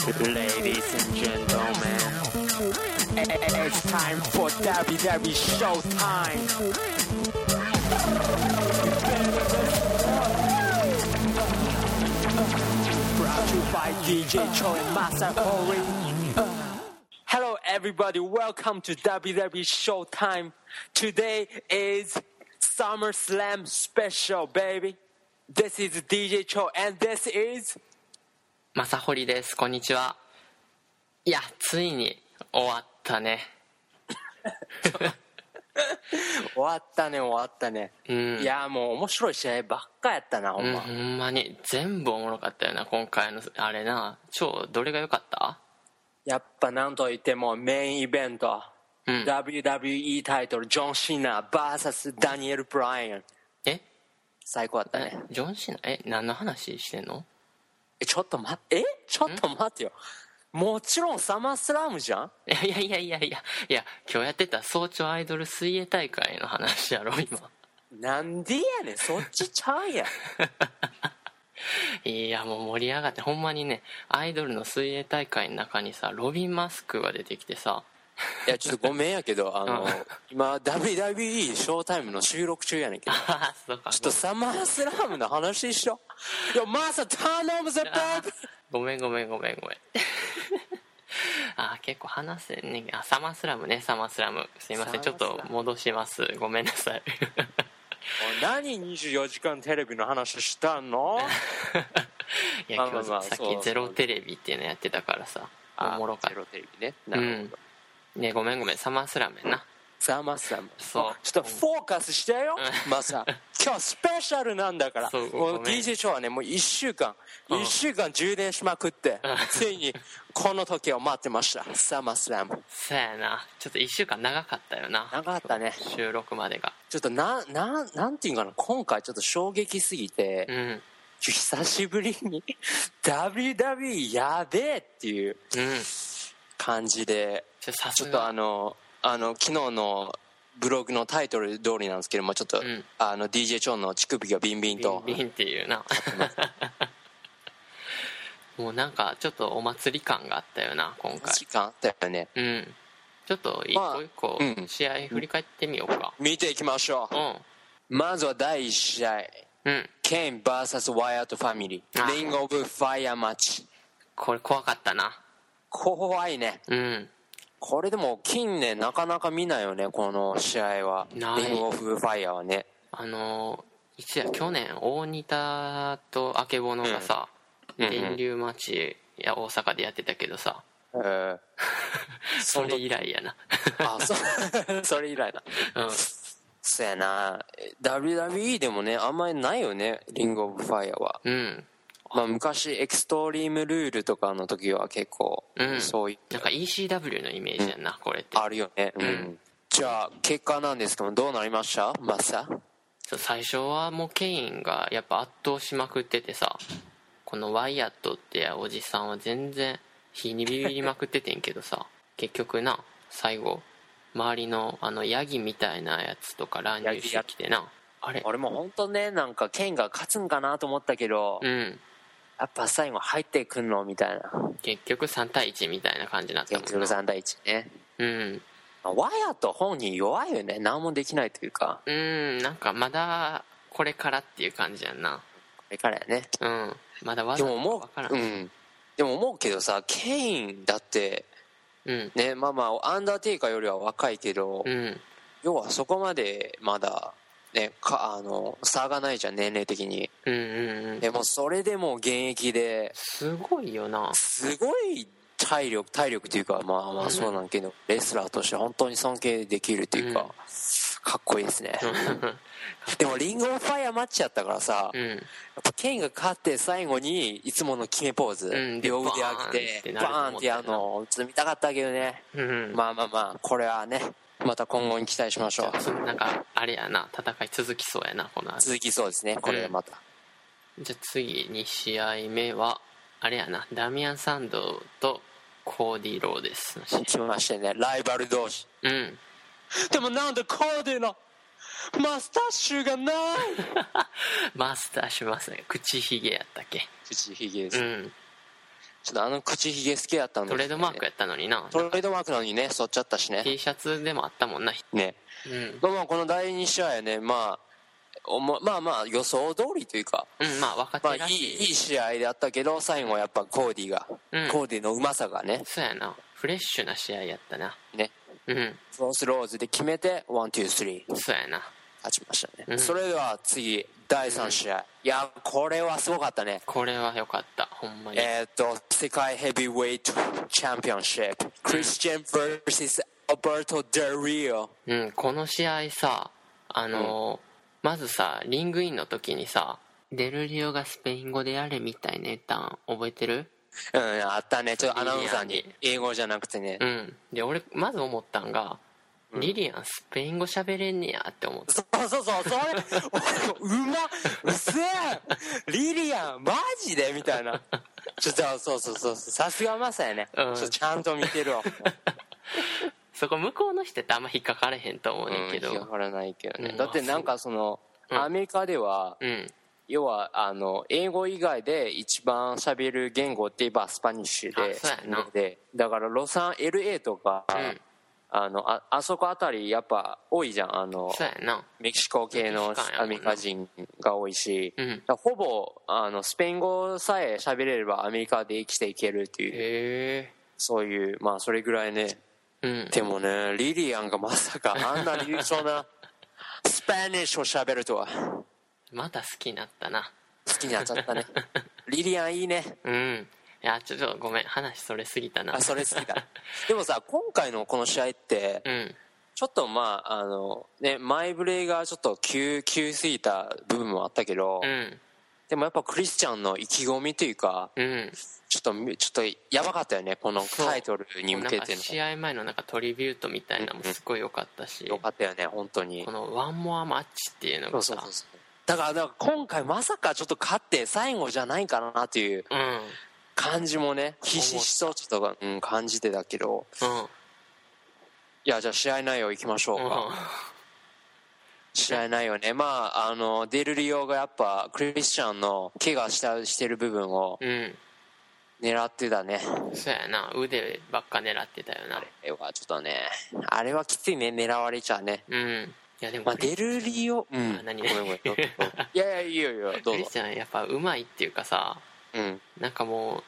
Ladies and gentlemen, it's time for WWE Showtime. Brought to you by DJ Cho and Masa. Hello, everybody. Welcome to WWE Showtime. Today is SummerSlam special, baby. This is DJ Cho, and this is まさほりです。こんにちは。いやついに 終わったね。終わったね終わったね、うん。いやもう面白い試合ばっかやったなほうんんま、ほんまに。全部おもろかったよな今回のあれな。超どれが良かった？やっぱなんといってもメインイベント、うん。WWE タイトルジョン・シナ VS ダニエル・ブライアンえ？最高だったえね。ジョン・シナえ？何の話してんの？えちょっと待って。え？ちょっと待ってよ。もちろんサマースラムじゃん？いやいやいやいやいや。いや今日やってた早朝アイドル水泳大会の話やろ今。なんでやねん。そっちちゃうやん。いやもう盛り上がって。ほんまにねアイドルの水泳大会の中にさロビン・マスクが出てきてさいやちょっとごめんやけど あのうん今 WWE ショータイムの収録中やねんけど。ちょっとサマースラムの話しよう。いやマサ頼むぜベあイごめんごめんごめんごめん。あ 結構話せんねあサマースラムね。サマースラム。すいません。ちょっと戻します。ごめんなさい。何 ?24 時間テレビの話したの？いや今日さっき「ゼロテレビ」っていうのやってたからさ。おもろかっゼロテレビね。たうんねごめんごめんサマースラムやな。サマースラム。そう。ちょっとフォーカスしてよマサ。今日スペシャルなんだから。もう DJ ショーはねもう1週間。うん。1週間充電しまくってうん。ついにこの時を待ってました。サマースラム。そやな。ちょっと1週間長かったよな。長かったね。収録までが。ちょっとなななんていうかな。今回ちょっと衝撃すぎて、うん。久しぶりに WWE やべえっていううん。感じでちょさちょっとあのあの昨日のブログのタイトル通りなんですけどもちょっと、うん。あの DJ チョンの乳首がビンビンと。ビンビンっていうな。もうなんかちょっとお祭り感があったよな今回。時間あったよね。うん。ちょっと一まあ個一個うん。試合振り返ってみようか。見ていきましょう、うん。まずは第1試合。うん。ケイン VS ワイアットファミリー。リングオブファイヤーマッチ。これ怖かったな。怖いね。うんこれでも近年なかなか見ないよねこの試合は。ない。リングオブファイヤーはね。あのーいつや去年大仁田とあけぼのがさ、電流マッチや大阪でやってたけどさ。えー。それ以来やな。あそ それ以来だうん。そやな。WWE でもねあんまりないよねリングオブファイヤーは。うんまあ昔エクストリームルールとかの時は結構うん。そういなんか ECW のイメージやな、これって。あるよね。うん、じゃあ結果なんですけどどうなりました？マッサ？そう最初はもうケインがやっぱ圧倒しまくっててさこのワイヤットっておじさんは全然火にビビりまくっててんけどさ結局な最後周りのあのヤギみたいなやつとか乱入してきてなあれ。俺も本当ねなんかケインが勝つんかなと思ったけど、うんやっぱ最後入ってくんの？みたいな。結局3対1みたいな感じになったも結局んな3対1ね。うん。まあワイヤット本人弱いよね。何もできないというか。うん。なんかまだこれからっていう感じやんな。これからやね。うん。まだわでざも思う分からん。うん。でも思うけどさケインだってうん。ねまあまあアンダーテイカーよりは若いけど、うん。要はそこまでまだねかあの差がないじゃん年齢的に。うんうんうん。でもそれでも現役で。すごいよな。すごい体力体力というかまあまあそうなんけどレスラーとして本当に尊敬できるというか、うん。かっこいいですね。でもリングオブファイヤーマッチやったからさ、やっうん。ぱケインが勝って最後にいつもの決めポーズ、うん。両腕上げてババーンってなると思ったよな。ーンってやるのちょっと見たかったけどね、うん。まあまあまあこれはねまた今後に期待しましょう。なんかあれやな戦い続きそうやなこの後。続きそうですね。これでまた、じゃあ次2試合目はあれやなダミアン・サンドウとコーディ・ローデス来ましてねライバル同士。うん。でもなんでコーディのマスタッシュがない？マスターしますね口ひげやったっけ？口ひげです、うんちょっとあの口ひげ好きだったんだトレードマークやったのにな。トレードマークなのにね剃っちゃったしね。T シャツでもあったもんな。ねうん、まあこの第2試合はねまあおもまあまあ予想通りというか。うん、まあ若まあい手らしい,、いいい試合であったけど最後はやっぱコーディが、うん。コーディのうまさがね。そうやな。フレッシュな試合やったな。ね。うん。クロスローズで決めて one two three。そうやな。勝ちましたね、うん。それでは次第3試合、いやこれはすごかったね。これは良かった。ほんまに、えーっと世界ヘビーウェイトチャンピオンシップクリスチャン vs アルベルト・デルリオうん、この試合さあのーまずさリングインの時にさデルリオがスペイン語でやれみたいな言ったん覚えてる？うんあったね。ちょっとアナウンサーに。英語じゃなくてね、うん。で俺まず思ったんが、リリアンスペイン語喋れんねやって思ってそうそうそうそれうまうせえ。リリアンマジで？みたいな。ちょっとそうそうそうさすがマサやね、うん。ちちゃんと見てるわ。そこ向こうの人ってあんま引っかかれへんと思うねんけど。うん引っかからないけどね、うん。だってなんかその、うん。アメリカでは、うん。要はあの英語以外で一番喋る言語って言えばスパニッシュで。あそうやな。でだからロサン LA とか、うんあのああそこあたりやっぱ多いじゃん。あのメキシコ系のアメリカ人が多いし、うん。ほぼあのスペイン語さえ喋れればアメリカで生きていけるっていう。そういうまあそれぐらいね。うん。でもねリリアンがまさかあんな流暢な スペニッシュを喋るとは。また好きになったな。好きになっちゃったね。リリアンいいね。うんいやちょっとごめん。話それすぎたな。あそれ好きだでもさ今回のこの試合ってうん。ちょっとまああのね前ブレがちょっと急急すぎた部分もあったけど、うん。でもやっぱクリスチャンの意気込みというかうん。ちょっとちょっとやばかったよねこのタイトルに向けての。試合前のなんかトリビュートみたいなのもすごい良かったし、よかったよね本当に。このワンモアマッチっていうのがさ。そうそうそう。だからだから今回まさかちょっと勝って最後じゃないかなっていううん感じもねひしひしとちょっと、うん、感じてたけど。うん。いやじゃあ試合内容いきましょうか、試合内容ね。まああのデルリオがやっぱクリスチャンの怪我したしてる部分をうん。狙ってたね。そうやな。腕ばっか狙ってたよな。あれはちょっとねあれはきついね。狙われちゃうね。うん。いやでもまあ、デルリオ、うん、あ何？ごめんごめん。いやいやいいよいいよどうぞ。クリス、チャンやっぱうまいっていうかさうん、なんかもう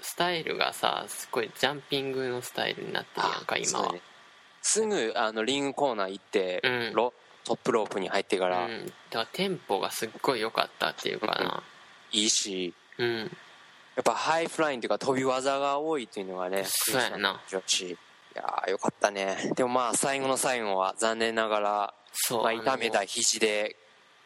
スタイルがさすごいジャンピングのスタイルになってるやんか今は。ね。すぐあのリングコーナー行って、うん。ロトップロープに入ってから、うん、だからテンポがすっごい良かったっていうかな。いいし。うん。やっぱハイフラインというか飛び技が多いっていうのがねそうやな。女子いやーよかったね。でもまあ最後の最後は残念ながら、まあ、そうあの痛めた肘で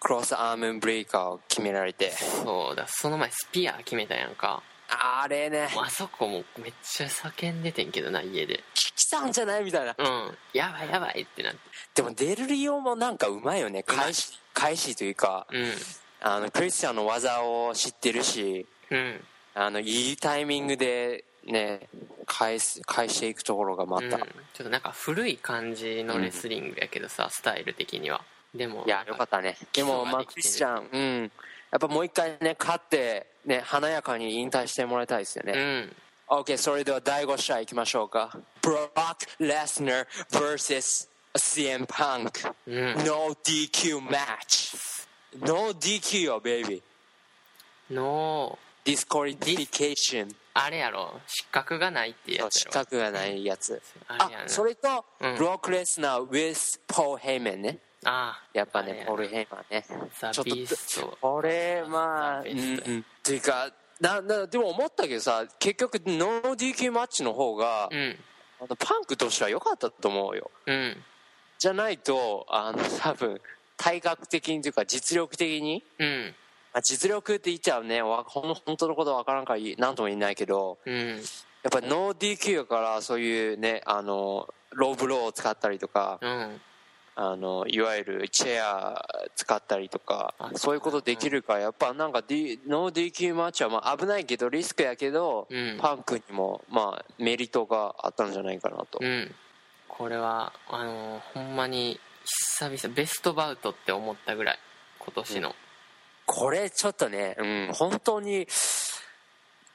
クロスアームブレイカーを決められて。そうだ。その前スピア決めたやんかあれね。あそこもめっちゃ叫んでてんけどな家で。来たんじゃないみたいな。うん。やばいやばいってなって。でもデルリオもなんかうまいよね。返し返しというか。うん。あのクリスチャンの技を知ってるしうん。あのいいタイミングでね返す返していくところがまうん、た、ちょっとなんか古い感じのレスリングやけどさ、スタイル的には。でもいやよかったね。でもまあクリスチャンうん。やっぱもう一回ね勝ってね華やかに引退してもらいたいですようね、ん。OK それでは第5試合いきましょうか。ブロック・レスナー vs CM パンクうん。No DQ マッチ No DQ よ baby。No disqualification あれやろ。失格がないっていうやつ失格がないやつ。ああれやな。それと、うん。ブロック・レスナー with ポー・ヘイメンねああやっぱねポール・ヘイマンね the ちょっと beast。これまあザうんうん。っていうかななでも思ったけどさ結局ノー DQ マッチの方が、うん。あのパンクとしては良かったと思うよ。うん。じゃないとあの多分体格的にというか実力的に、うん。まあ、実力って言っちゃうねわほん本当のことわからんから何とも言えないけどうん。やっぱノー DQ やからそういうねあのローブローを使ったりとか、うんあのいわゆるチェア使ったりとかあそういうことできるからやっぱなんか、D、ノー DQ マッチはまあ危ないけどリスクやけど、うん。パンクにもまあメリットがあったんじゃないかなと、うん。これはあのほんまに久々ベストバウトって思ったぐらい今年の。これちょっとね、うん、本当に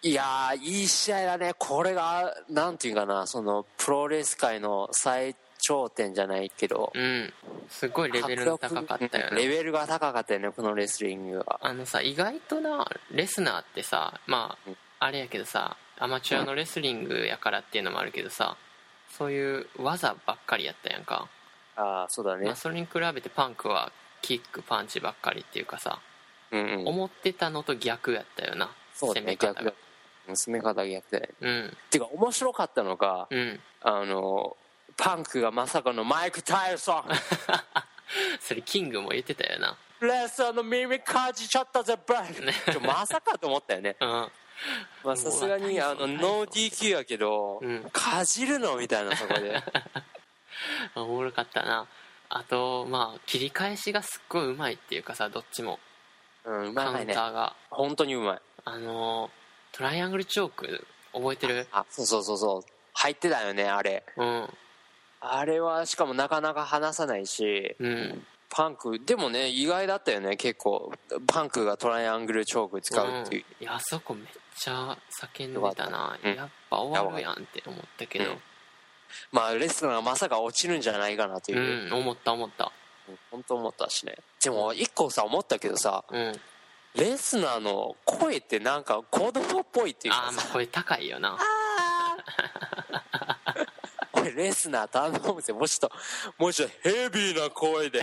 いやーいい試合だね。これがなんていうかなそのプロレス界の最頂点じゃないけどうん。すごいレベルの高かったよね。うんレベルが高かったよねこのレスリングは。あのさ意外となレスナーってさまあうんあれやけどさアマチュアのレスリングやからっていうのもあるけどさそういう技ばっかりやったやんか、ああそうだね。まあ、それに比べてパンクはキックパンチばっかりっていうかさ、うんうん。思ってたのと逆やったよなそうだ攻め方が。攻め方逆だよね。うん。てか面白かったのがうん。あのパンクがまさかのマイク・タイソン。それキングも言ってたよな。レスラーの耳かじちゃったぜブライまさかと思ったよね。うん。まあさすがにあのノー DQ やけど、うん。かじるの？みたいなそこで。おもろかったな。あとまあ切り返しがすっごいうまいっていうかさどっちも。うんうカウまいねンターが、本当にうまい。あのトライアングルチョーク覚えてる？あそうそうそうそう。入ってたよねあれ。うんあれはしかもなかなか離さないしうん。パンクでもね意外だったよね結構。パンクがトライアングルチョーク使うっていう、んいやあそこめっちゃ叫んでたな、うん。やっぱ終わるやんって思ったけど。うん。まあレスラーがまさか落ちるんじゃないかなとういう、ん、思った思った。うん本当思ったしね。でも一個さ思ったけどさうん。レスナーの声ってなんか子供っぽいっていうあかさ。あまあ声高いよな 俺レスナー頼むぜもうちょっともうちょっとヘビーな声で。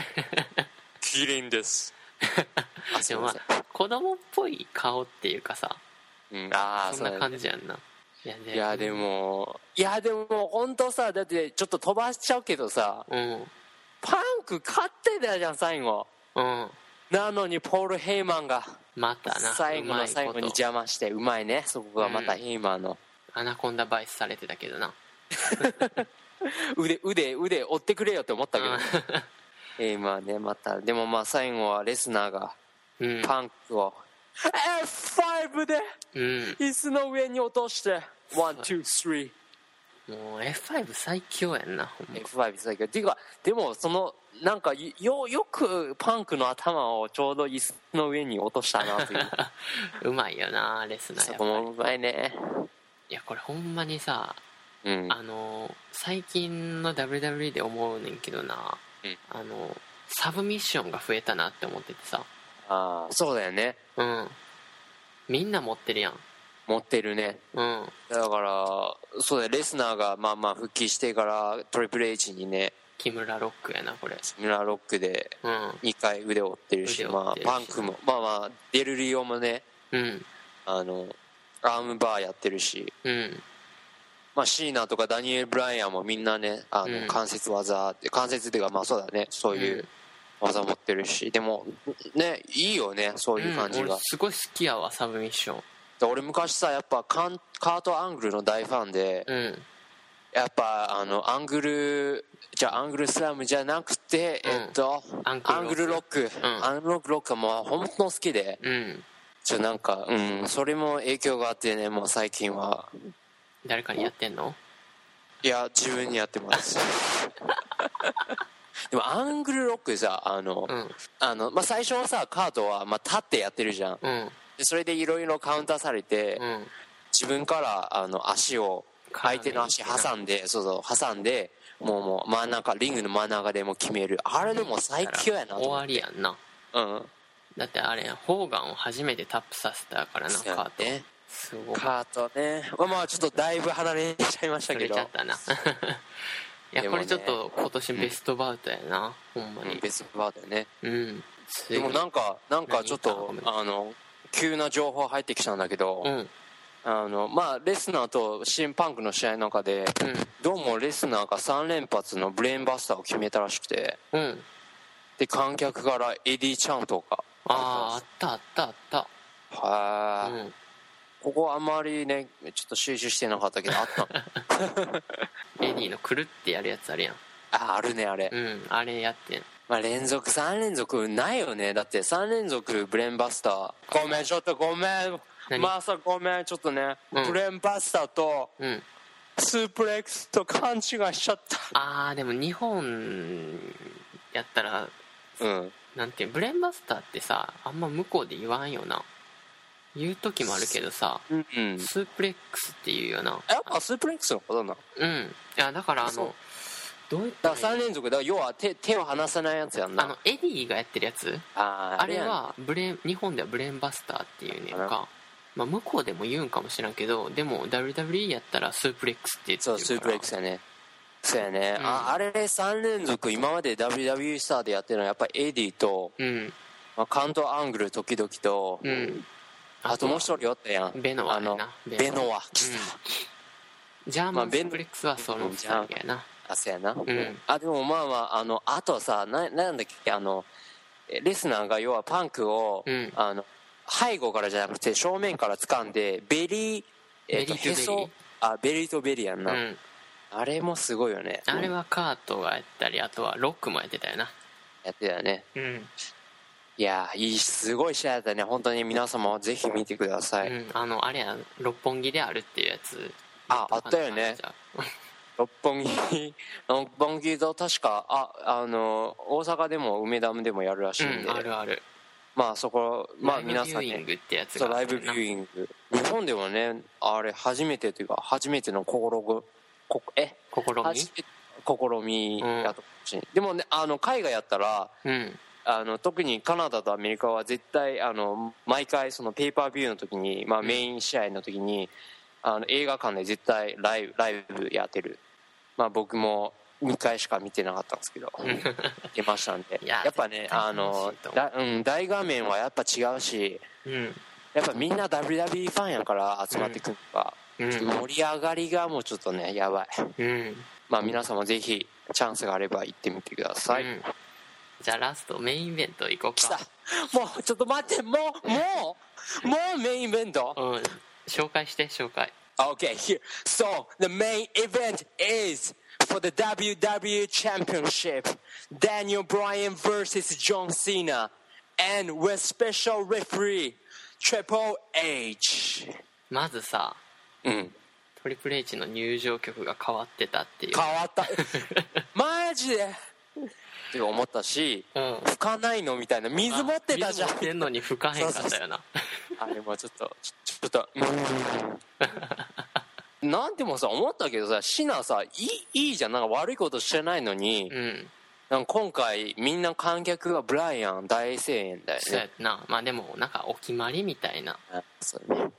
キリンです。まあ子供っぽい顔っていうかさ。うん、ああそんな感じやんな。いやでも。いやでも本当さだってちょっと飛ばしちゃうけどさうん。パンク勝ってたじゃん最後。うん。なのにポール・ヘイマンが。またな最後の最後に邪魔してうまいね。そこがまたうん。ヘイマンの。アナコンダバイスされてたけどな 腕腕腕折ってくれよって思ったけど。うん。ヘイマンねまたでもまあ最後はレスナーがうん。パンクを F5 でうん。椅子の上に落として one two three。もう F5 最強やんなほんま。F5 最強。っていうかでもそのなんかよよくパンクの頭をちょうど椅子の上に落としたなという。うまいよなレスナーそやっぱり。こもうまいね。いやこれほんまにさうん。あの最近の WWE で思うねんけどな、うん。あのサブミッションが増えたなって思っててさ。ああ。そうだよね。うん。みんな持ってるやん。持ってるね。うん。だからそうだよ。レスナーがまあまあ復帰してからトリプル H にね。木村ロックやなこれ。ミラーロックでうん。2回腕を折ってるし。まあパンクも。まあまあデルリオもねうん。あのアームバーやってるし。うんまあ、シーナとかダニエル・ブライアンもみんなねあの、うん。関節技って関節っていうかまあそうだね。そういう技持ってるし、でもねいいよねそういう感じうんすごい好きやわサブミッション。で俺昔さやっぱカンカート・アングルの大ファンで、うん。やっぱあのアングルじゃあアングルスラムじゃなくて、うん。えっとアングルロック、うんアングルロック。ロックがもう本当好きでうん。ちょなんかうんそれも影響があってねもう最近は誰かにやってんの？いや自分にやってます でもアングルロックさあの、うん。あのまあ、最初のさカートは、まあ、立ってやってるじゃん。うん。でそれでいろいろカウンターされて、うん。自分からあの足を相手の足挟んでそうそう挟んでもうもう真ん中リングの真ん中でもう決める。あれでも最強やなと終わりやんな。うん。だってあれホーガンを初めてタップさせたからなカート。ねすごいカートね。まあまあちょっとだいぶ離れちゃいましたそけど。れちゃったな。いやこれちょっと今年ベストバウトやな、ほんまに。うんベストバーだよね。うん。でもなんかなんかちょっとあの急な情報入ってきたんだけど、うん。あのまあレスナーと新パンクの試合の中でうん。どうもレスナーが3連発のブレーンバスターを決めたらしくてうん。で観客からエディ・チャンとか。あああったあったあった。はあ、うんここあんまりねちょっと収集してなかったけどあった。のレディのくるってやるやつあるやん。ああるねあれ、うんあれやってん。まあ、連続3連続ないよね。だって3連続ブレーンバスター。ごめんちょっとごめん。何？マーサごめんちょっとね、うん。ブレーンバスターとうん。スープレックスと勘違いしちゃった。ああでも日本やったらうん。なんていうブレーンバスターってさあんま向こうで言わんよな言う時もあるけどさうん。うんスープレックスっていうよな。やっぱスープレックスのことなの？うん。いやだからあのどういっただから3連続だ要は手手を離さないやつやんな。あのエディがやってるやつ？あーあれはブレ日本ではブレーンバスターっていうねん。か、まあ、向こうでも言うんかもしれんけどでも WWE やったらスープレックスって言ってるから。そうスープレックスやね。そうやね、うん。ああれ3連続今まで WWE スターでやってるのはやっぱエディと、うん。まあ、カウントアングル時々と、うんあともう一人おったやん。ベノワベノワ来た、うん。ジャーマンスまあベノープレックスはその2人やな。あそうやな、ん。あでもまあまああのあとさななんだっけあのえレスナーが要はパンクを、うん。あの背後からじゃなくて正面から掴んで belly、えーとへそあ belly to belly やんな、うん。あれもすごいよね。あれはカートがやったりあとはロックもやってたよな。やってたよね。うん、いやーいいすごい試合だったね。本当に皆様もぜひ見てください、うん、あのあれや六本木であるっていうやつ。ああったよね。六本木 六本木と確かああの大阪でも梅田でもやるらしいんで、うんあるある。まあそこまあライブ皆さんね。ビューイングってやつがライブビューイング。日本でもねあれ初めてというか初めての心ごこえ？試み試みやったかもし。れない、でもねあの海外やったらうんあの特にカナダとアメリカは絶対あの毎回そのペーパービューの時に、まあ、メイン試合の時に、あの映画館で絶対ライブライブやってる、まあ、僕も2回しか見てなかったんですけど出ましたんで。いややっぱねあのだ、うん、大画面はやっぱ違うしうん。やっぱみんな WWE ファンやから集まってくるから、うん。盛り上がりがもうちょっとねやばい。うん、まあ皆様ぜひチャンスがあれば行ってみてください、うんじゃあラストメインイベント行こうかもうちょっと待ってもうもうもうメインイベントうん紹介して紹介 Okay, here. So the main event is for the WWE Championship. Daniel Bryan versus John Cena, and with special referee Triple H. まずさうん、トリプル H の入場曲が変わってたっていう変わった。マジで。って思ったし、うん。拭かないのみたいな水持ってたじゃん。水持ってんのに吹かへんかったよな。あれもちょっとちょっとうーん。なんでもさ思ったけどさシナさいいいいじゃん。なんか悪いことしてないのに、うん。なんか今回みんな観客がブライアン大声援だよそうやねな。まあでもなんかお決まりみたいな。あそうね。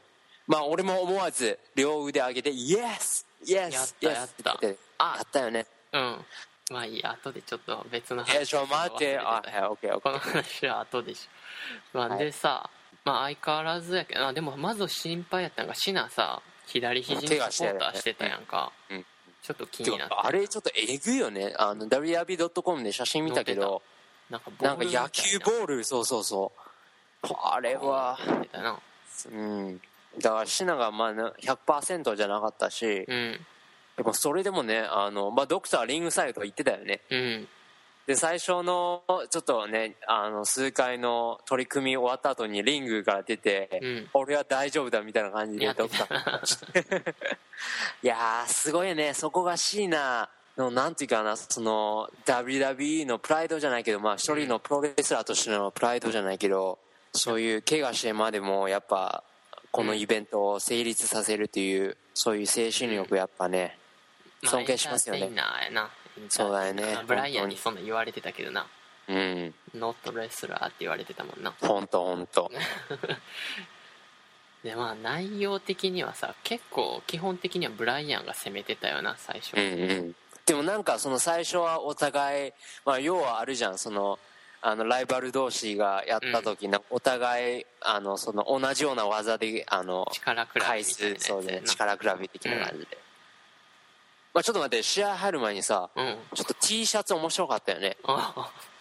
まあ俺も思わず両腕上げて「イエスイエスやった。やったやったよね。うんまあいいや後でちょっと別のえちょ待って。あはいオッケーこの話は後でしょ、まあ、はい。でさ、まあ相変わらずやけどあでもまず心配やったのがシナさ左肘にサポーターしてたやんか、うん。ちょっと気ーになっててかあれちょっとえぐいよね。あの WRB.com で写真見たけどなんかな。んか野球ボールそうそうそう。あれは。うん。だからシナがまあな100%じゃなかったし、うんでもそれでもねあの、まあ、ドクターはリングサイドとか言ってたよね。うん。で最初のちょっとねあの数回の取り組み終わった後にリングから出て、うん。俺は大丈夫だみたいな感じでドクタた。ー いやーすごいね。そこがシーナのなんていうかなその WWE のプライドじゃないけどまあ一人のプロレスラーとしてのプライドじゃないけどそういう怪我してまでもやっぱこのイベントを成立させるというそういう精神力やっぱね、まあ尊敬しますよね。エンターテイナーやな。そうだよねまあブライアンにそんな言われてたけどな。うん。ノットレスラーって言われてたもんな。本当本当。でまあ内容的にはさ結構基本的にはブライアンが攻めてたよな最初、うんうん。でもなんかその最初はお互い、まあ、要はあるじゃんそのあのライバル同士がやった時、なん。かお互いあのその同じような技であの力比べ回そうねやな。力比べ的な感じで、まあ、ちょっと待って試合入る前にさうん。ちょっと T シャツ面白かったよね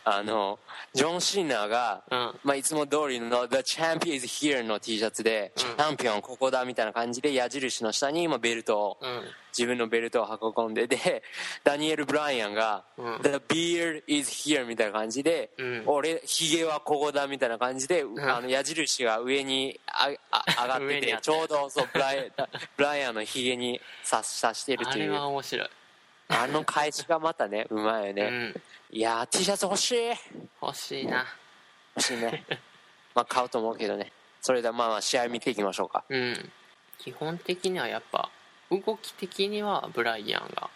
ああのジョン・シーナーが、うん。まあ、いつも通りの「The Champion is here」の T シャツで、チャンピオンここだみたいな感じで矢印の下に今ベルトを、うん。自分のベルトを運んででダニエル・ブライアンが「うん。The beard is here」みたいな感じで「うん。俺ヒゲはここだ」みたいな感じで、あの矢印が上にああ上がっててて。ちょうどそうブライブライアンのヒゲに刺刺してるあれという。は面白い。あの返しがまたねうまいよね、うんいやー T シャツ欲しい。欲しいな。欲しいね。まあ買うと思うけどね。それではまあまあ試合見ていきましょうか。うん。基本的にはやっぱ動き的にはブライアンが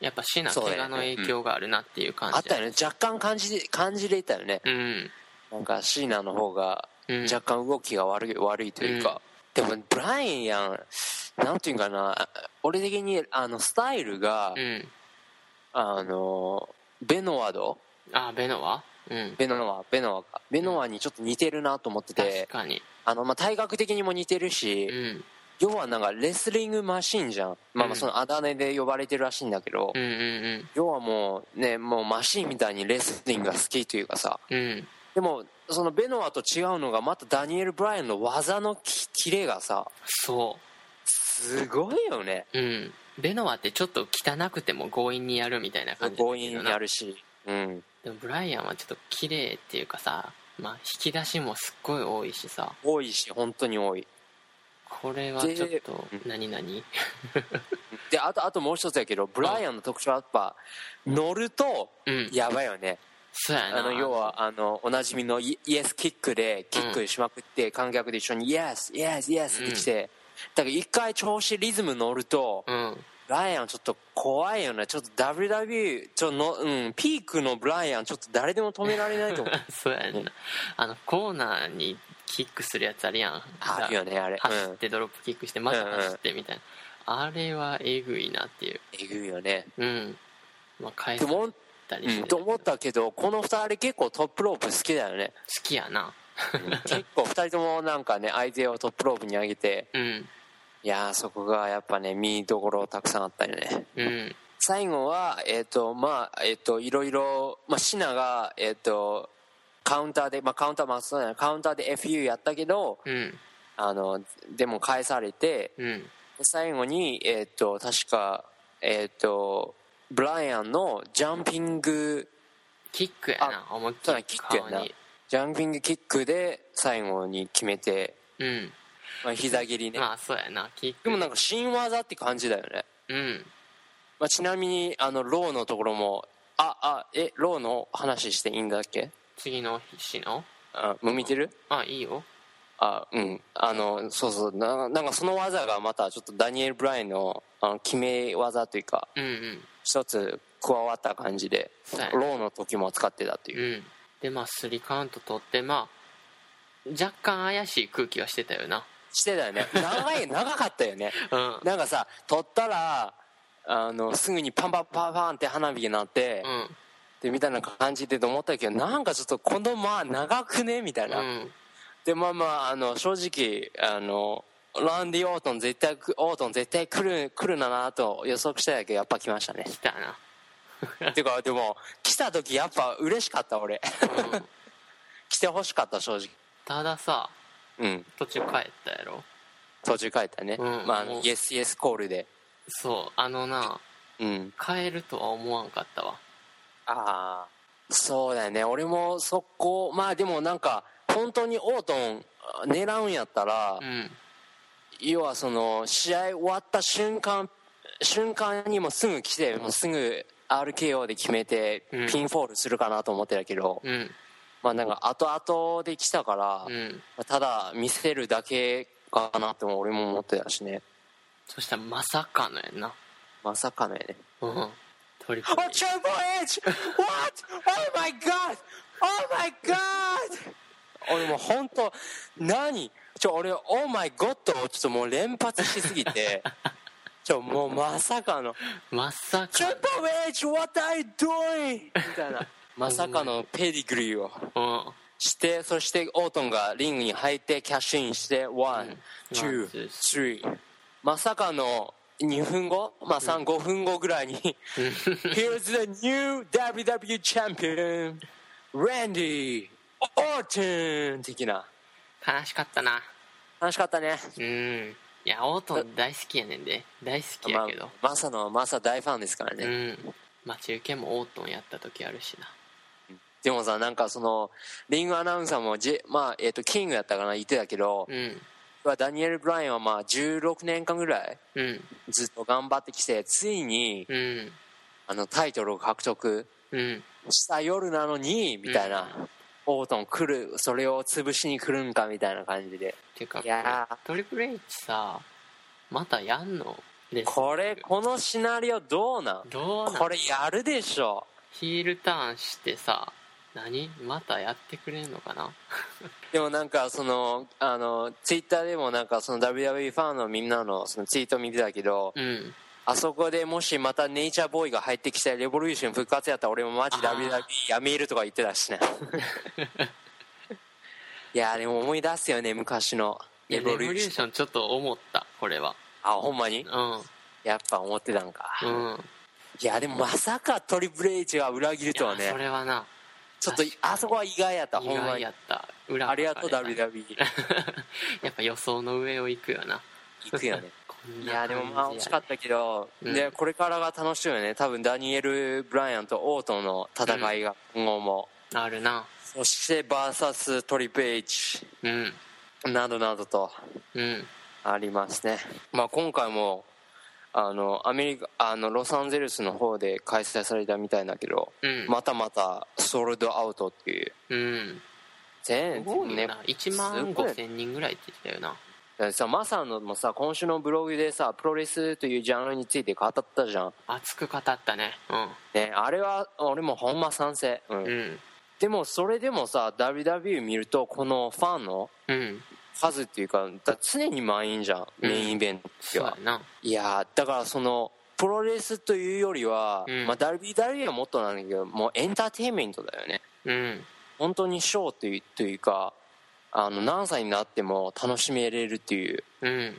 やっぱシナ怪我の影響があるなっていう感じあったよね。若干感じ感じれたよね。うん。なんかシーナの方がうん。若干動きが悪い悪いというか、でもブライアンなんていうかな。俺的にあのスタイルが、うん。あのベノワド？あベノワ？うん。ベノワベノワか。ベノワにちょっと似てるなと思ってて。確、かに。あのまあ、体格的にも似てるうし、ん。要はなんかレスリングマシンじゃん。まあまうん。あそのあだ名で呼ばれてるらしいんだけど、うんうん要はもうねもうマシンみたいにレスリングが好きというかさ。うん。うんでもそのベノワと違うのがまたダニエル・ブライアンの技のきキレがさそすごいよね。ううんベノワってちょっと汚くても強引にやるみたいな感じだ強引にやるし。うん。でもブライアンはちょっと綺麗っていうかさまあ引き出しもすっごい多いしさ。多いし本当に多い。これはちょっとで何何であとあともう一つやけどブライアンの特徴はやっぱ乗るとうん。やばいよね、そうやな。あの要はあのおなじみのイイエスキックでキックしまくって観客で一緒に「イエスイエスイエス」って来て、だから一回調子リズム乗ると、うん。ブライアンちょっと怖いよね。ちょっと WWE ちょの、うん、ピークのブライアンちょっと誰でも止められないと思う。そうやねんな。あのコーナーにキックするやつあるやん。あるよねあれ。走ってドロップキックしてまた走ってみたいな、あれはえぐいなっていう。えぐいよね。うん。まあ返さでも、うん、たりしてと思ったけどこの二人結構トップロープ好きだよね。好きやな結構二人ともなんかね相手をトップロープに上げてうん。いやーそこがやっぱね見どころたくさんあったよね。うん。最後はえっ、とまあえっ、といろいろ、まあ、シナがえっ、とカウンターで、まあ、カウンターまあそうだね。カウンターで FU やったけどうん。あのでも返されてうん。で最後にえっ、と確かえっ、とブライアンのジャンピングキックやな思いっきそうだりキックやなジャンピングキックで最後に決めて、うん。まあ、膝蹴りね、まあそうやなキック。でもなんか新技って感じだよね、うん。まあ、ちなみにあのローのところもああえローの話していいんだっけ？次の日の？あもう見てる？あいいよ。あうん。あのそうそう。ななんかその技がまたちょっとダニエル・ブラインのあの決め技というかうんうん。一つ加わった感じでローの時も使ってたっていう、うんでまあスリーカウント取ってまあ若干怪しい空気はしてたよな。してたよね。長い長かったよね。うん。なんかさ取ったらあのすぐにパンパンパンパンって花火になって、うん。でみたいな感じでと思ったけどなんかちょっとこのまあ長くねみたいな、うん。でまあまああの正直あのランディ・オートン絶対オートン絶対来る来るななと予測してたけどやっぱ来ましたね。来たな。ていうかでも来た時やっぱ嬉しかった俺。う ん来てほしかった正直。たださうん。途中帰ったやろ？途中帰ったね、うんまあイエスイエスコールで。そうあのなうん。帰るとは思わんかったわ。ああそうだよね。俺もそこまあでもなんか本当にオートン狙うんやったら、うん。要はその試合終わった瞬間瞬間にもすぐ来てもうすぐ RKO で決めてうん。ピンフォールするかなと思ってたけど、うん。まあなんか後々で来たから、うん。ただ見せるだけかなっても俺も思ってたしね。そしたらまさかのやんな。まさかのやね。うん。トリプル。Oh, Triple H! What? Oh my god! Oh my god! 俺もう本当何？ちょ俺 Oh my god! をちょっともう連発しすぎて ちょもうまさかの。まさか。Triple H! What are you doing? みたいな。まさかのペディグリーを。うんしてそしてオートンがリングに入ってキャッシュインして one、two、three。まさかの2分後？まあ35分後ぐらいに Here's the new WWE champion Randy Orton! 的な。悲しかったな。楽しかったね。うんいやオートン大好きやねんで。大好きやけど、まあ、マサのマサ大ファンですからね、うん。待ち受けもオートンやった時あるしな。でもさなんかそのリングアナウンサーも、J まあえー、とキングやったかな言ってたけど、うん。ダニエル・ブライアンはまあ16年間ぐらいうん。ずっと頑張ってきてついにうん。あのタイトルを獲得うん。した夜なのにみたいな、オートン来るそれを潰しに来るんかみたいな感じで。ていうかいやー。トリプル H さまたやんのこれこのシナリオどうなん？どうなん？これやるでしょ。ヒールターンしてさ何？またやってくれんのかな？でもなんかそのあのツイッターでもなんかその WWE ファンのみんなのそのツイート見てたけど、うんあそこでもしまたネイチャーボーイが入ってきてレボリューション復活やったら俺もマジ WWE やめるとか言ってたしね。いやでも思い出すよね昔の。レボリューションションちょっと思ったこれは。あほんまに？うん。やっぱ思ってたんか、うん。いやでもまさかトリプル H が裏切るとはいねやそれはな。ちょっとあそこは意外やった意ほんまに。外やった。裏ありがとう WWE やっぱ予想の上を行くよな。行くよねいなやでもまあ惜しかったけど、うん。でこれからが楽しいよね。多分ダニエル・ブライアンとオートンの戦いが今後も、あるな。そしてバーサストリプル H うん。などなどとうん。ありますね、まあ、今回もあのアメリカあのロサンゼルスの方で開催されたみたいだけど、うん。またまたソールドアウトっていう。うん。全ねな1万すごい5千人ぐらいって言ってたよなさマサのもさ今週のブログでさプロレスというジャンルについて語ったじゃん、熱く語ったね。ね、あれは俺もほんま賛成、うん。うん。うんでもそれでもさ WW 見るとこのファンのうん。数っていうかだ常に満員じゃんメインイベントは、いやーだからそのプロレスというよりは、うん。まあ、WW はもっとなんだけどもうエンターテインメントだよね。うん。本当にショーというというかあの何歳になっても楽しめれるっていう。うん。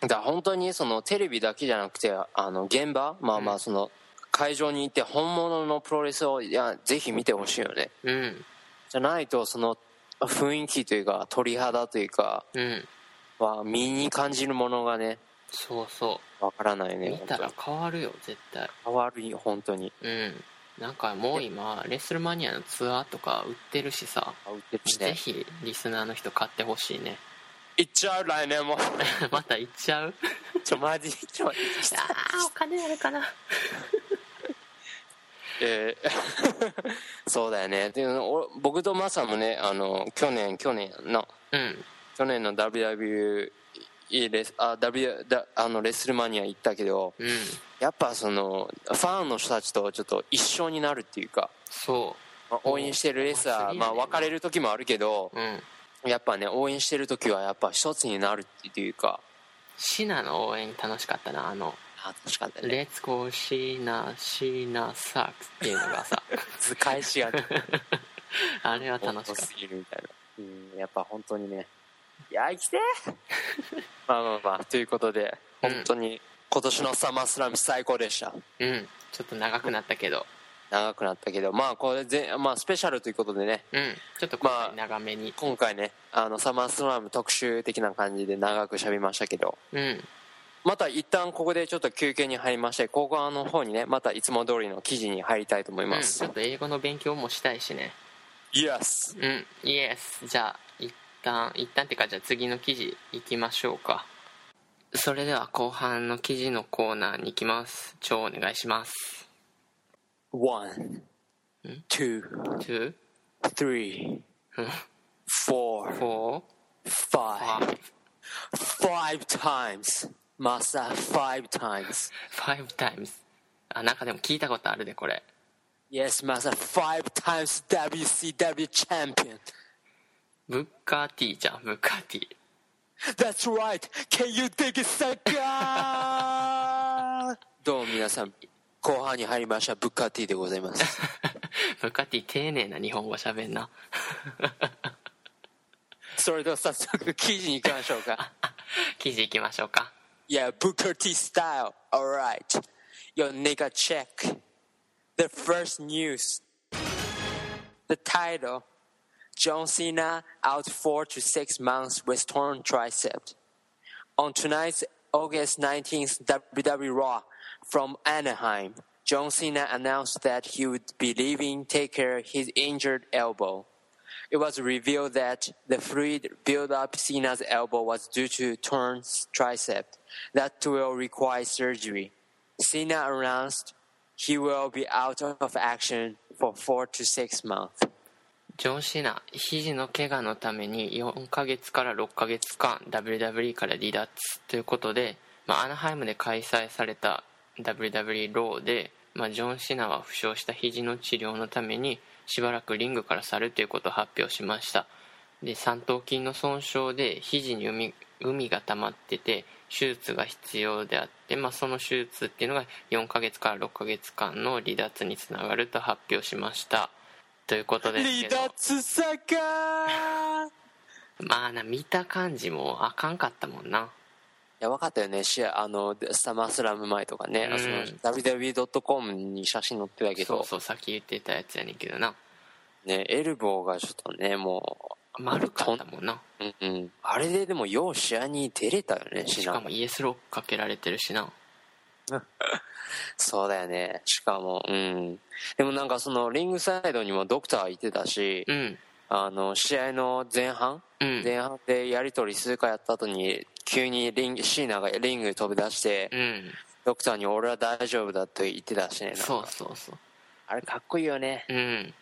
だから本当にそのテレビだけじゃなくてあの現場まあまあその会場に行って本物のプロレスをいやぜひ見てほしいよね。うん。じゃないとその雰囲気というか鳥肌というかうん。は身に感じるものがねそうそわからないうね見たら変わるよ絶対。変わるよ本当に。うんなんかもう今レッスルマニアのツアーとか売ってるしさ。あ売ってるしぜねひリスナーの人買ってほしいね。行っちゃう？来年も？また行っちゃう？ちょマジ？ちょあーお金あるかな。えー そうだよね。でお僕とマサもねあの去年去年のうん。去年の WWE レスあ、w、だあのレッスルマニア行ったけどうん。やっぱそのファンの人たちとちょっと一緒になるっていうか、そまあ応援してるレスラー、まあ、別れる時もあるけどううん。やっぱね応援してる時はやっぱ一つになるっていうかシナの応援楽しかったなあの。あ確か「にね。レッツゴーシナシナサックス」っていうのがさ。図返しが あれは楽しかっすぎるみたいな。うんやっぱ本当にねいや生きて。まあまあまあということでうん。本当に今年のサマースラム最高でした。たうん。ちょっと長くなったけど。長くなったけどまあこれぜ、まあ、スペシャルということでね。うん。ちょっと今回長めに。今回ねあのサマースラム特集的な感じで長くしゃべりましたけど。うん。また一旦ここでちょっと休憩に入りまして後半の方にねまたいつも通りの記事に入りたいと思いうん、ます、ちょっと英語の勉強もしたいしね。Yes うん。イエスじゃあ一旦一旦ってかじゃあ次の記事いきましょうかそれでは後半の記事のコーナーに行きます超お願いします12345555 times master five times five times あなんかでも聞いたことあるでこれ Yes, Master, five times WCW チャンピオンブッカーティーじゃんブッカーティー。どう皆さん後半に入りました。ブッカーティーでございます。ブッカーティー丁寧な日本語しゃべんな。それでは早速記事に行きましょうか。記事行きましょうか。Yeah Booker T style. Alright Yo nigga check. The first news. The title. John Cena out four to six months with torn tricep. On tonight's August 19th WWE Raw from Anaheim, John Cena announced that he would be leaving take care his injured elbow. It was revealed that the fluid buildup Cena's elbow was due to torn tricep that will require surgery. Cena announced he will be out of action for four to six months. ジョン・シナ肘の怪我のために4ヶ月から6ヶ月間 WWE から離脱ということで、まあ、アナハイムで開催された WWE ローで、まあ、ジョン・シナは負傷した肘の治療のためにしばらくリングから去るということを発表しました。で三頭筋の損傷で肘に海海が溜まってて手術が必要であって、まあ、その手術っていうのが4ヶ月から6ヶ月間の離脱につながると発表しました。ということですけど。離脱サッカーまあな見た感じもあかんかったもんな。いや、分かったよね。試合、あの、サマースラム前とかね、うん。その www.com に写真載ってたけど、そうそうさっき言ってたやつやねんけどな。ね、エルボーがちょっとね、も丸かったもんな。う、うんうん。あれででも、よう試合に出れたよね、しかもイエスロックかけられてるしな そうだよね。しかも、うん。でもなんかその、リングサイドにもドクターいてたし、うんあの、試合の前半、うん前半でやり取り数回やった後に、急にリング、シーナがリングに飛び出して、うんドクターに俺は大丈夫だと言ってたしね。そうそうそうあれかっこいいよね。うん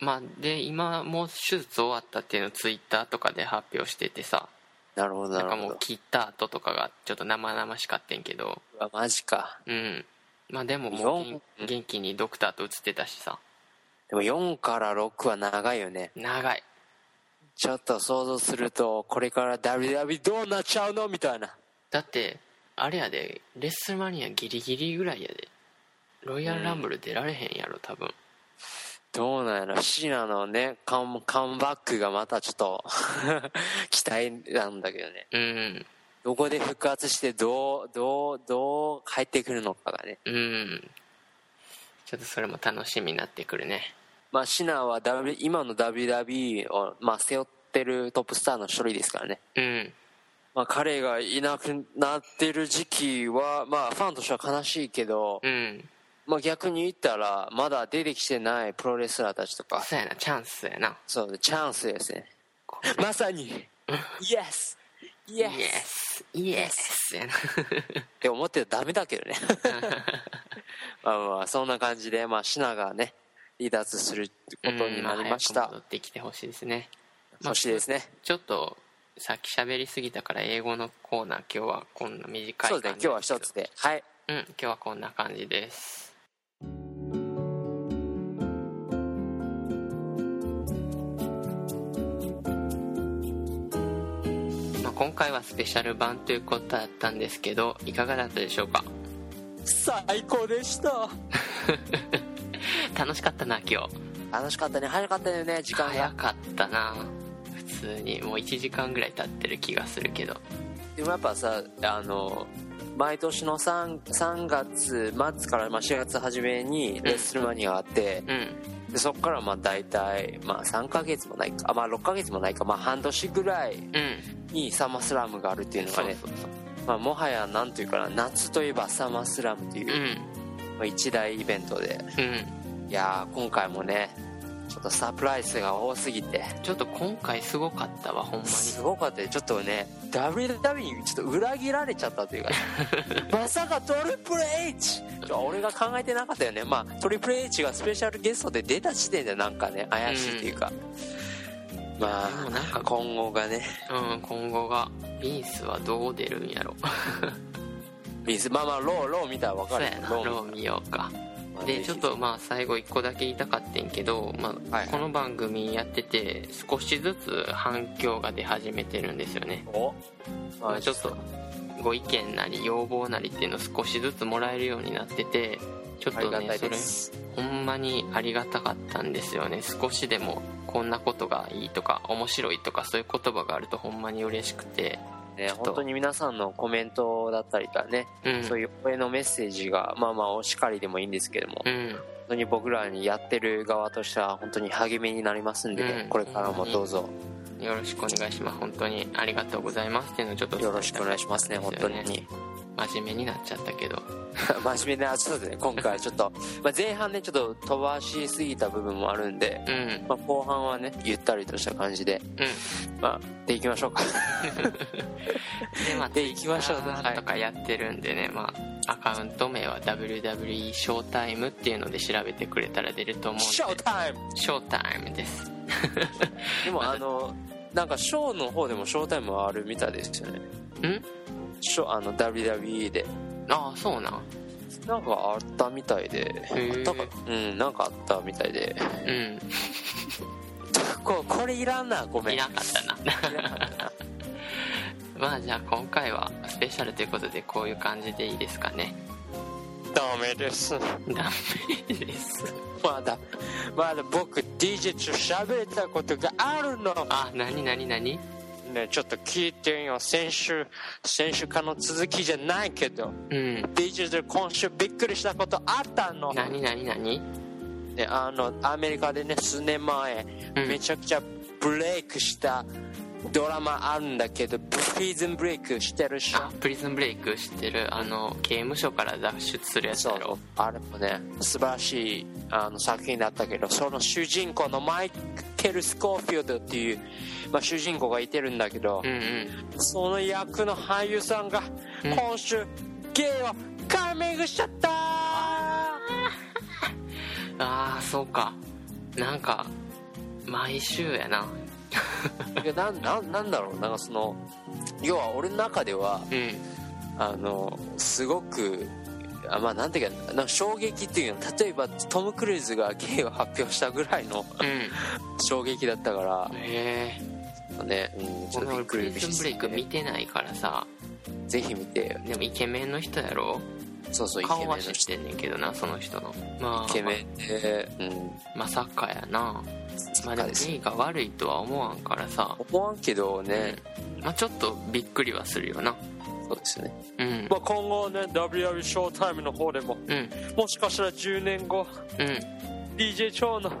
まあで今もう手術終わったっていうのをツイッターとかで発表しててさなるほど、ななんかもうるほど。切った後とかがちょっと生々しかってんけどうわマジか。うんまあでももう四元元気にドクターと写ってたしさでも4から6は長いよね。長いちょっと想像すると、これから WW どうなっちゃうの？みたいな。だってあれやでレッスルマニアギリギリぐらいやでロイヤルランブル出られへんやろ多分どうなんやろシーナのね、カムカムバックがまたちょっと、期待なんだけどね。うんどこで復活して、どう、どう、どう入ってくるのかがね。うんちょっとそれも楽しみになってくるねまあ、シナは、w、今の WWE を、まあ、背負ってるトップスターの一人ですからね。うんまあ、彼がいなくなってる時期は、まあ、ファンとしては悲しいけど、うんまあ、逆に言ったら、まだ出てきてないプロレスラーたちとか、そうやなチャンスやな。そう、チャンスですね。まさに、イエスイエスイエスやな。って思ってたらダメだけどね。まあまあ、そんな感じで、まあ、シナがね、離脱することになりました。うん早く戻。ってきてほしいですね。まあそしてですね、ちょっとさっき喋りすぎたから英語のコーナー今日はこんな短いそうですね、今日は一つで。はい。うん今日はこんな感じです今回はスペシャル版ということだったんですけどいかがだったでしょうか？最高でした。楽しかったな今日。楽しかったね、早かったよね、時間が。早かったな。普通にもう1時間ぐらい経ってる気がするけど。でもやっぱさ、あの、毎年の 3, 3月末からまあ4月初めにレッスルマニアがあって、うんでそこからまあ大体、まあ3ヶ月もないか、あまあ6ヶ月もないか、まあ半年ぐらいうん。にサマースラムがあるっていうのがね、まあもはやなんていうかな、夏といえばサマースラムという、まあ一大イベントで、いやー今回もね、ちょっとサプライズが多すぎて、ちょっと今回すごかったわほんまに。すごかったよ。ちょっとね WW にちょっと裏切られちゃったというか まさかトリプル H 俺が考えてなかったよね。まあトリプル H がスペシャルゲストで出た時点でなんかね怪しいというか、までもなんかあ今後がね。うん今後が。ビンスはどう出るんやろ。ビスまあまあローロー見たら分かる。やなロー見ようかでちょっとまあ最後1個だけ言いたかったんけど、まあはいこの番組やってて少しずつ反響が出始めてるんですよね、おまあ、ちょっとご意見なり要望なりっていうのを少しずつもらえるようになっててちょっありがたいとねそれほんまにありがたかったんですよね。少しでもこんなことがいいとか面白いとかそういう言葉があるとほんまに嬉しくてね本当に皆さんのコメントだったりとかね、うん。そういう声のメッセージがまあまあお叱りでもいいんですけども、うん。本当に僕らにやってる側としては本当に励みになりますんで、うん。これからもどうぞ。よろしくお願いします。本当にありがとうございますっていうのをちょっと伝えたよろしくお願いしますね本当に真面目になっちゃったけど。真面目なそうですね。今回はちょっと、まあ、前半ねちょっと飛ばしすぎた部分もあるんで、うん。まあ、後半はねゆったりとした感じでうん。まあでいきましょうか。でまあで行きましょうとかやってるんでね、まあアカウント名は WWE ショータイムっていうので調べてくれたら出ると思うんで。ショータイム！ショータイムです。でも あのなんかショーの方でもショータイムはあるみたいですよね。ん？ショーあの WWE で。ああそうなん。なんかあったみたいで。あたかうんなんかあったみたいで。うん。ここれいらんなごめん。いなかったな。いらんかった。な まあじゃあ今回はスペシャルということでこういう感じでいいですかね。ダメです。ダメです。まだまだ僕 DJ と喋ったことがあるの。あ何何何？ねちょっと聞いてよ先週先週からの続きじゃないけど。うん。DJ で今週びっくりしたことあったの。何何何？であのアメリカでね数年前、うん。めちゃくちゃブレイクしたドラマあるんだけどプリズンブレイクしてるっしプリズンブレイク知ってるあの刑務所から脱出するやつだろ。あれもね素晴らしいあの作品だったけどその主人公のマイケル・スコーフィールドっていう、まあ、主人公がいてるんだけど、うんうんその役の俳優さんがうん。今週ゲイをカミングしちゃったああそうか。なんか毎週やな。いやなんなんなんだろう。なんかその要は俺の中ではうん。あのすごくあまあなんていうかなんか衝撃っていうの例えばトム・クルーズがゲイを発表したぐらいのうん。衝撃だったから。へえ。ね、うん、ちょっとびっくりズンブレイク見てないからさ。ぜひ見てよ。でもイケメンの人やろ？そうそうイケメンの人知ってんねんけどなその人の。まあ。イケメンでうん。まさかやな。まあでもゲイが悪いとは思わんからさ、思わんけどね、まあ、ちょっとびっくりはするよなそうですね、うん。まあ、今後ね WW ショータイムの方でもうん。もしかしたら10年後うん。DJ 超の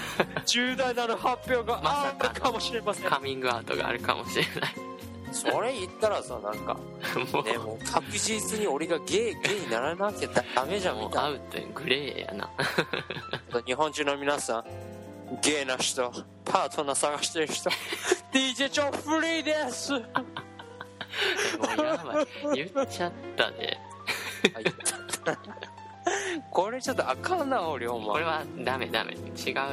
重大なる発表があるかもしれません。カミングアウトがあるかもしれない。それ言ったらさなんか もう。ねもう確実に俺がゲイゲイにならなきゃダメじゃんもうみたいアウトグレーやな。な 日本中の皆さんゲイな人パートナー探してる人 DJ 超フリーですもうやばい。言っちゃったでこれちょっとあかんな俺お前これはダメダメ。違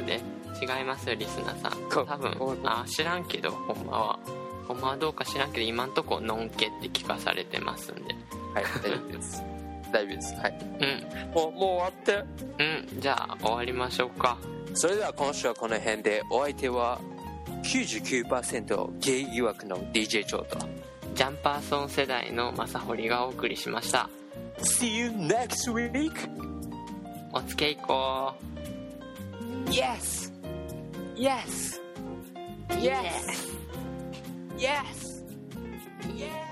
うで違いますよリスナーさん。こ多分こあ知らんけどほんまは。ほんまはどうか知らんけど今んとこのんけって聞かされてますんで。はい。大丈夫です。大丈夫です。はい。うん。もうもう終わって。うん。じゃあ終わりましょうか。それでは今週はこの辺でお相手は99%ゲイ疑惑の DJ チョートジャンパーソン世代の正堀がお送りしました See you next week おつけいこう Yes Yes Yes Yes Yes